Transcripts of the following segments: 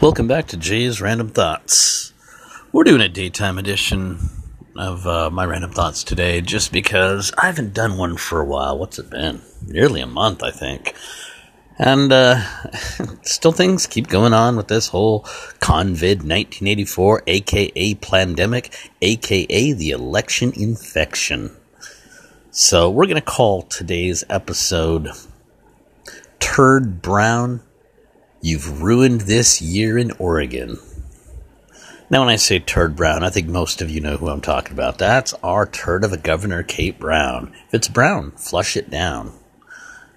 Welcome back to Jay's Random Thoughts. We're doing a daytime edition of uh, my random thoughts today just because I haven't done one for a while. What's it been? Nearly a month, I think. And uh, still things keep going on with this whole COVID 1984, aka pandemic, aka the election infection. So we're going to call today's episode Turd Brown You've ruined this year in Oregon. Now, when I say Turd Brown, I think most of you know who I'm talking about. That's our turd of a governor, Kate Brown. If it's brown, flush it down.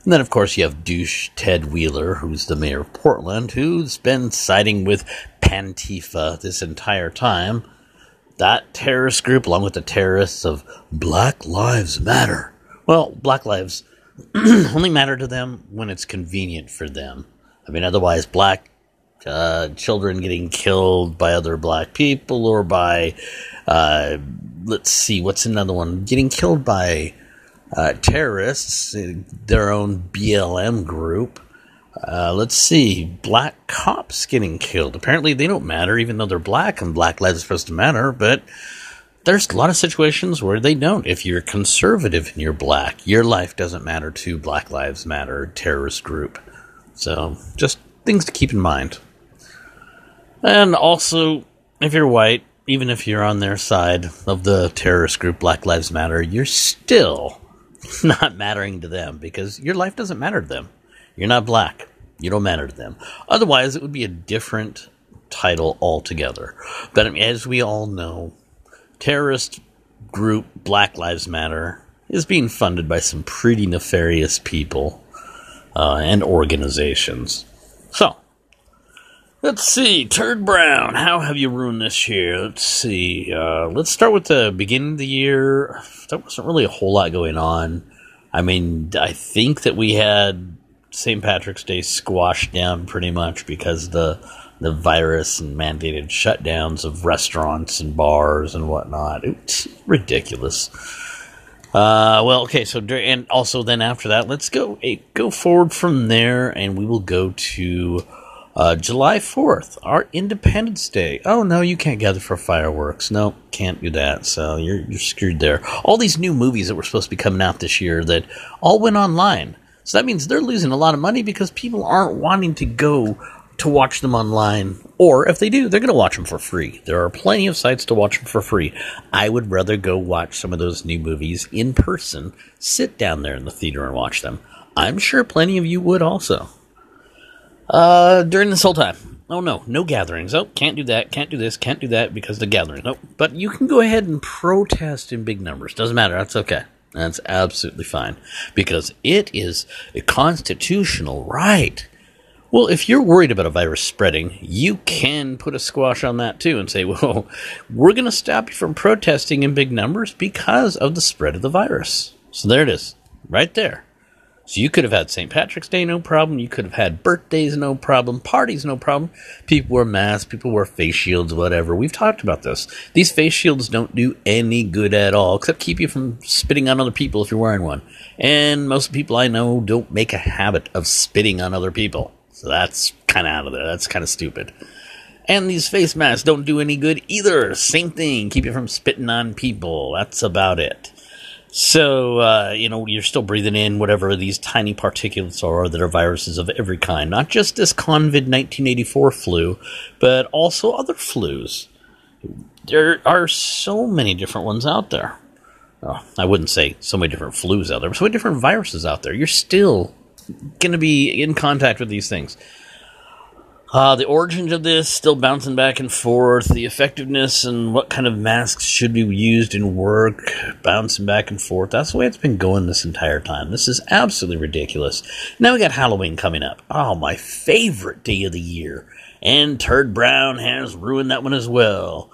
And then, of course, you have douche Ted Wheeler, who's the mayor of Portland, who's been siding with Pantifa this entire time. That terrorist group, along with the terrorists of Black Lives Matter. Well, Black Lives only matter to them when it's convenient for them. I mean, otherwise, black uh, children getting killed by other black people or by, uh, let's see, what's another one? Getting killed by uh, terrorists, their own BLM group. Uh, let's see, black cops getting killed. Apparently, they don't matter, even though they're black, and black lives are supposed to matter, but there's a lot of situations where they don't. If you're conservative and you're black, your life doesn't matter to Black Lives Matter terrorist group. So, just things to keep in mind. And also, if you're white, even if you're on their side of the terrorist group Black Lives Matter, you're still not mattering to them because your life doesn't matter to them. You're not black. You don't matter to them. Otherwise, it would be a different title altogether. But as we all know, terrorist group Black Lives Matter is being funded by some pretty nefarious people uh, and organizations. So, let's see. Turd Brown, how have you ruined this year? Let's see. Uh, let's start with the beginning of the year. There wasn't really a whole lot going on. I mean, I think that we had St. Patrick's Day squashed down pretty much because the the virus and mandated shutdowns of restaurants and bars and whatnot. It's ridiculous. Uh, well, okay. So, and also then after that, let's go go forward from there, and we will go to uh, July Fourth, our Independence Day. Oh no, you can't gather for fireworks. No, can't do that. So you're you're screwed there. All these new movies that were supposed to be coming out this year that all went online. So that means they're losing a lot of money because people aren't wanting to go to watch them online, or if they do, they're going to watch them for free. There are plenty of sites to watch them for free. I would rather go watch some of those new movies in person, sit down there in the theater and watch them. I'm sure plenty of you would also. Uh, during this whole time. Oh no, no gatherings. Oh, can't do that, can't do this, can't do that because the gatherings. Nope. But you can go ahead and protest in big numbers. Doesn't matter. That's okay. That's absolutely fine because it is a constitutional right well, if you're worried about a virus spreading, you can put a squash on that too and say, well, we're going to stop you from protesting in big numbers because of the spread of the virus. So there it is, right there. So you could have had St. Patrick's Day, no problem. You could have had birthdays, no problem. Parties, no problem. People wear masks, people wear face shields, whatever. We've talked about this. These face shields don't do any good at all, except keep you from spitting on other people if you're wearing one. And most people I know don't make a habit of spitting on other people. That's kind of out of there. That's kind of stupid. And these face masks don't do any good either. Same thing. Keep you from spitting on people. That's about it. So, uh, you know, you're still breathing in whatever these tiny particulates are that are viruses of every kind. Not just this COVID 1984 flu, but also other flus. There are so many different ones out there. Oh, I wouldn't say so many different flus out there, but so many different viruses out there. You're still going to be in contact with these things. Uh, the origins of this still bouncing back and forth. The effectiveness and what kind of masks should be used in work, bouncing back and forth. That's the way it's been going this entire time. This is absolutely ridiculous. Now we got Halloween coming up. Oh, my favorite day of the year. And Turd Brown has ruined that one as well.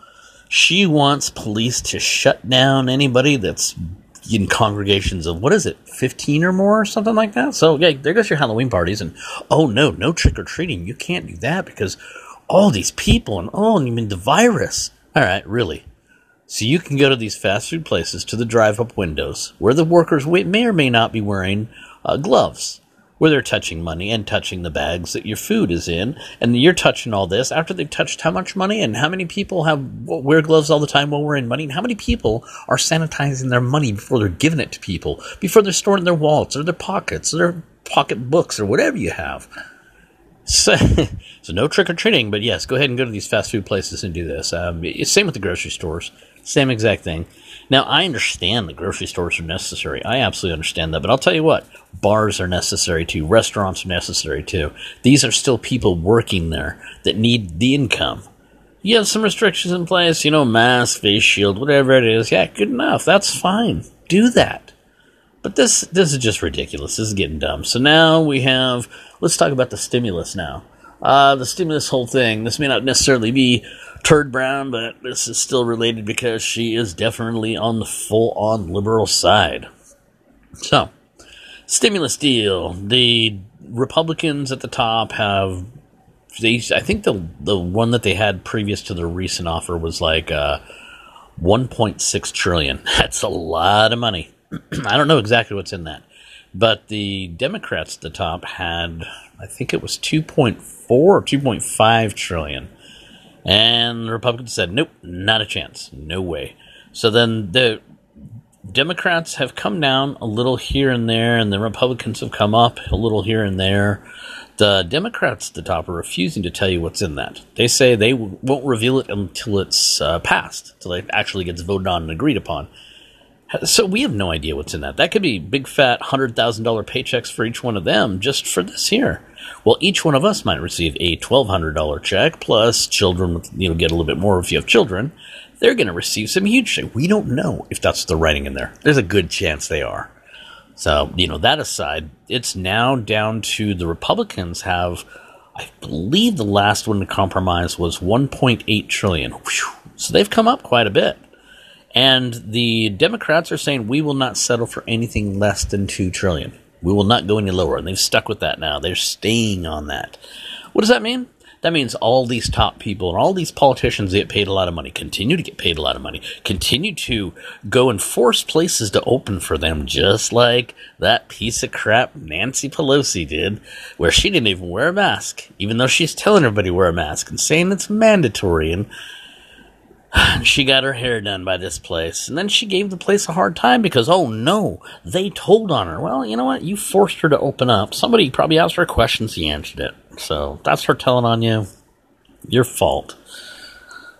She wants police to shut down anybody that's in congregations of what is it, fifteen or more, or something like that. So yeah, there goes your Halloween parties, and oh no, no trick or treating. You can't do that because all these people and oh, and you mean the virus. All right, really. So you can go to these fast food places to the drive-up windows where the workers may or may not be wearing uh, gloves. Where they're touching money and touching the bags that your food is in, and you're touching all this after they've touched how much money and how many people have wear gloves all the time while we're in money, and how many people are sanitizing their money before they're giving it to people, before they're storing their wallets or their pockets or their pocket books or whatever you have. So, so no trick or treating, but yes, go ahead and go to these fast food places and do this. Um, same with the grocery stores, same exact thing. Now, I understand the grocery stores are necessary. I absolutely understand that. But I'll tell you what, bars are necessary too. Restaurants are necessary too. These are still people working there that need the income. You have some restrictions in place, you know, mask, face shield, whatever it is. Yeah, good enough. That's fine. Do that. But this this is just ridiculous. This is getting dumb. So now we have. Let's talk about the stimulus now. Uh, the stimulus whole thing. This may not necessarily be Turd Brown, but this is still related because she is definitely on the full on liberal side. So, stimulus deal. The Republicans at the top have. They, I think the the one that they had previous to the recent offer was like uh, 1.6 trillion. That's a lot of money. I don't know exactly what's in that, but the Democrats at the top had, I think it was 2.4 or 2.5 trillion. And the Republicans said, nope, not a chance. No way. So then the Democrats have come down a little here and there, and the Republicans have come up a little here and there. The Democrats at the top are refusing to tell you what's in that. They say they won't reveal it until it's uh, passed, until it actually gets voted on and agreed upon. So we have no idea what's in that. That could be big fat $100,000 paychecks for each one of them just for this year. Well, each one of us might receive a $1,200 check, plus children, you know, get a little bit more if you have children. They're going to receive some huge check. We don't know if that's the writing in there. There's a good chance they are. So, you know, that aside, it's now down to the Republicans have, I believe the last one to compromise was 1.8 trillion. So they've come up quite a bit. And the Democrats are saying we will not settle for anything less than 2 trillion. We will not go any lower. And they've stuck with that now. They're staying on that. What does that mean? That means all these top people and all these politicians get paid a lot of money, continue to get paid a lot of money, continue to go and force places to open for them, just like that piece of crap Nancy Pelosi did, where she didn't even wear a mask, even though she's telling everybody wear a mask and saying it's mandatory. And she got her hair done by this place. And then she gave the place a hard time because, oh no, they told on her. Well, you know what? You forced her to open up. Somebody probably asked her questions, he answered it. So that's her telling on you. Your fault.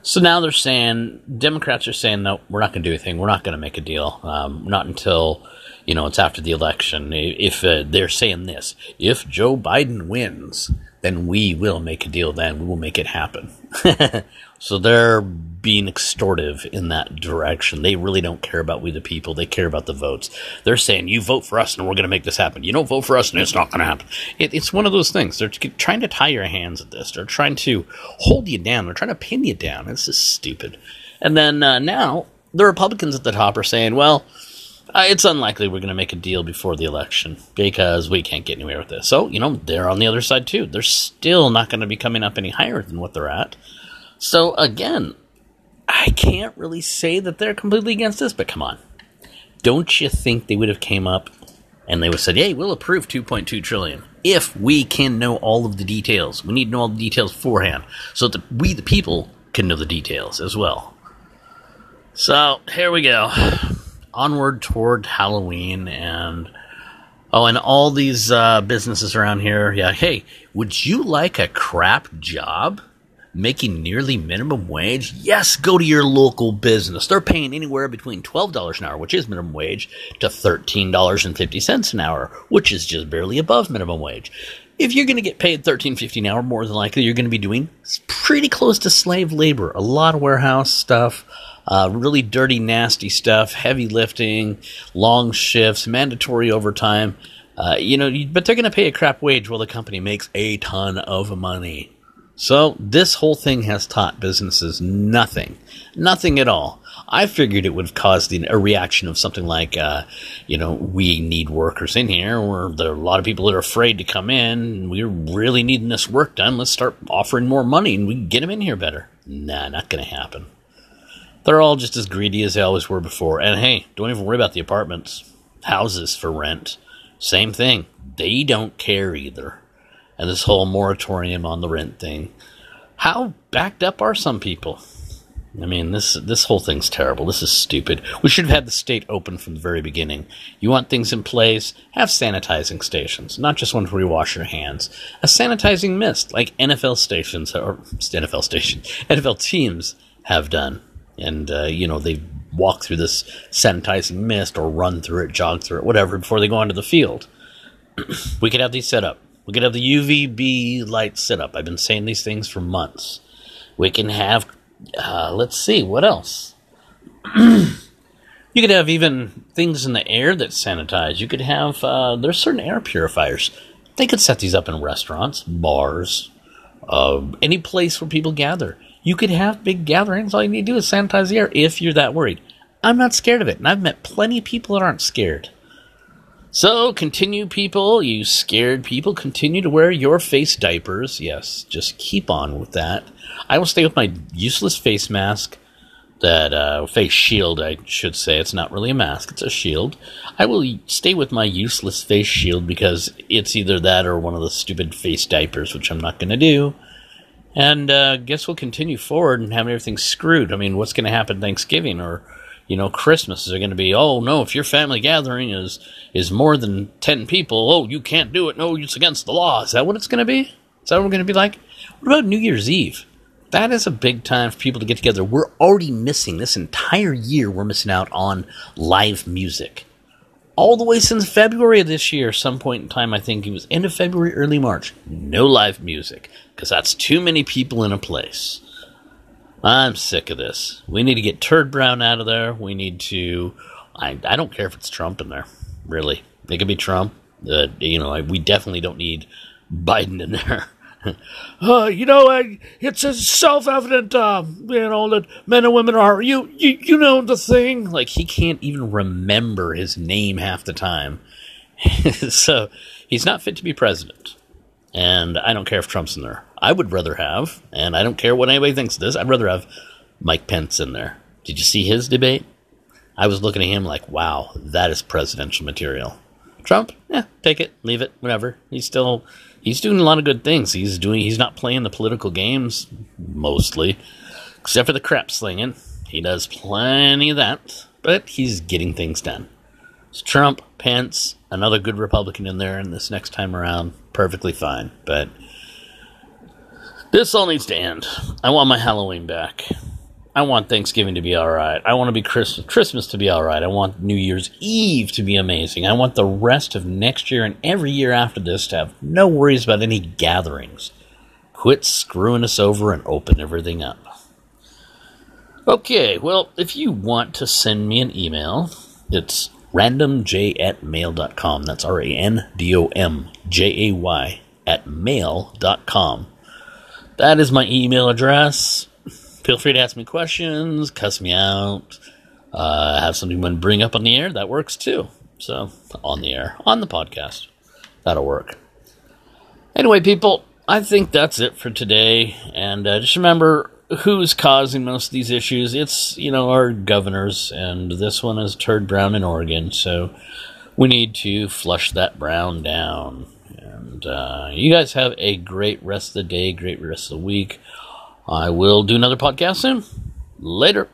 So now they're saying, Democrats are saying, no, we're not going to do anything. We're not going to make a deal. Um, not until, you know, it's after the election. If uh, they're saying this, if Joe Biden wins, then we will make a deal then. We will make it happen. so they're being extortive in that direction. They really don't care about we the people. They care about the votes. They're saying, you vote for us and we're going to make this happen. You don't vote for us and it's not going to happen. It, it's one of those things. They're trying to tie your hands at this. They're trying to hold you down. They're trying to pin you down. This is stupid. And then uh, now the Republicans at the top are saying, well, uh, it's unlikely we're going to make a deal before the election because we can't get anywhere with this. So, you know, they're on the other side too. They're still not going to be coming up any higher than what they're at. So, again, I can't really say that they're completely against this, but come on. Don't you think they would have came up and they would have said, "Hey, we'll approve 2.2 trillion if we can know all of the details. We need to know all the details beforehand so that we the people can know the details as well." So, here we go onward toward Halloween and oh, and all these uh, businesses around here. Yeah, hey, would you like a crap job? Making nearly minimum wage? Yes, go to your local business. They're paying anywhere between $12 an hour, which is minimum wage, to $13.50 an hour, which is just barely above minimum wage. If you're going to get paid $13.50 an hour, more than likely you're going to be doing pretty close to slave labor. A lot of warehouse stuff, uh, really dirty, nasty stuff, heavy lifting, long shifts, mandatory overtime. Uh, you know, but they're going to pay a crap wage while the company makes a ton of money. So this whole thing has taught businesses nothing, nothing at all. I figured it would have caused a reaction of something like, uh, you know, we need workers in here, or there are a lot of people that are afraid to come in. We're really needing this work done. Let's start offering more money and we can get them in here better. Nah, not going to happen. They're all just as greedy as they always were before. And hey, don't even worry about the apartments, houses for rent. Same thing. they don't care either. And this whole moratorium on the rent thing. How backed up are some people? I mean, this this whole thing's terrible. This is stupid. We should have had the state open from the very beginning. You want things in place? Have sanitizing stations, not just ones where you wash your hands. A sanitizing mist, like NFL stations or NFL stations, NFL teams have done, and uh, you know they walk through this sanitizing mist or run through it, jog through it, whatever, before they go onto the field. we could have these set up. We could have the UVB lights set up. I've been saying these things for months. We can have uh, let's see, what else? you could have even things in the air that sanitize. You could have, uh, there's certain air purifiers. They could set these up in restaurants, bars, uh, any place where people gather. You could have big gatherings. All you need to do is sanitize the air if you're that worried. I'm not scared of it, and I've met plenty of people that aren't scared. So, continue, people, you scared people, continue to wear your face diapers. Yes, just keep on with that. I will stay with my useless face mask, that uh, face shield, I should say. It's not really a mask, it's a shield. I will stay with my useless face shield because it's either that or one of the stupid face diapers, which I'm not going to do. And uh, guess we'll continue forward and have everything screwed. I mean, what's going to happen Thanksgiving or you know Christmas? Is it going to be oh no, if your family gathering is is more than ten people, oh you can't do it. No, it's against the law. Is that what it's going to be? Is that what we're going to be like? What about New Year's Eve? that is a big time for people to get together. We're already missing this entire year. We're missing out on live music. All the way since February of this year, some point in time, I think it was end of February, early March, no live music because that's too many people in a place. I'm sick of this. We need to get Turd Brown out of there. We need to. I, I don't care if it's Trump in there, really. It could be Trump. Uh, you know, we definitely don't need Biden in there. uh, you know, I, it's a self-evident, uh, you know, that men and women are you, you, you know the thing. Like he can't even remember his name half the time, so he's not fit to be president. And I don't care if Trump's in there. I would rather have, and I don't care what anybody thinks of this. I'd rather have Mike Pence in there. Did you see his debate? I was looking at him like, wow, that is presidential material. Trump, yeah, take it, leave it, whatever. He's still he's doing a lot of good things. He's doing he's not playing the political games mostly, except for the crap slinging. He does plenty of that, but he's getting things done. It's Trump, Pence, another good Republican in there, and this next time around, perfectly fine. But this all needs to end. I want my Halloween back. I want Thanksgiving to be all right. I want to be Christmas, Christmas to be all right. I want New Year's Eve to be amazing. I want the rest of next year and every year after this to have no worries about any gatherings. Quit screwing us over and open everything up. Okay, well, if you want to send me an email, it's randomjay at mail.com. That's R A N D O M J A Y at mail.com. That is my email address feel free to ask me questions, cuss me out, uh, have something you want to bring up on the air. That works too. So, on the air, on the podcast. That'll work. Anyway, people, I think that's it for today. And uh, just remember who's causing most of these issues. It's, you know, our governors. And this one is Turd Brown in Oregon. So, we need to flush that brown down. And uh, you guys have a great rest of the day, great rest of the week. I will do another podcast soon. Later.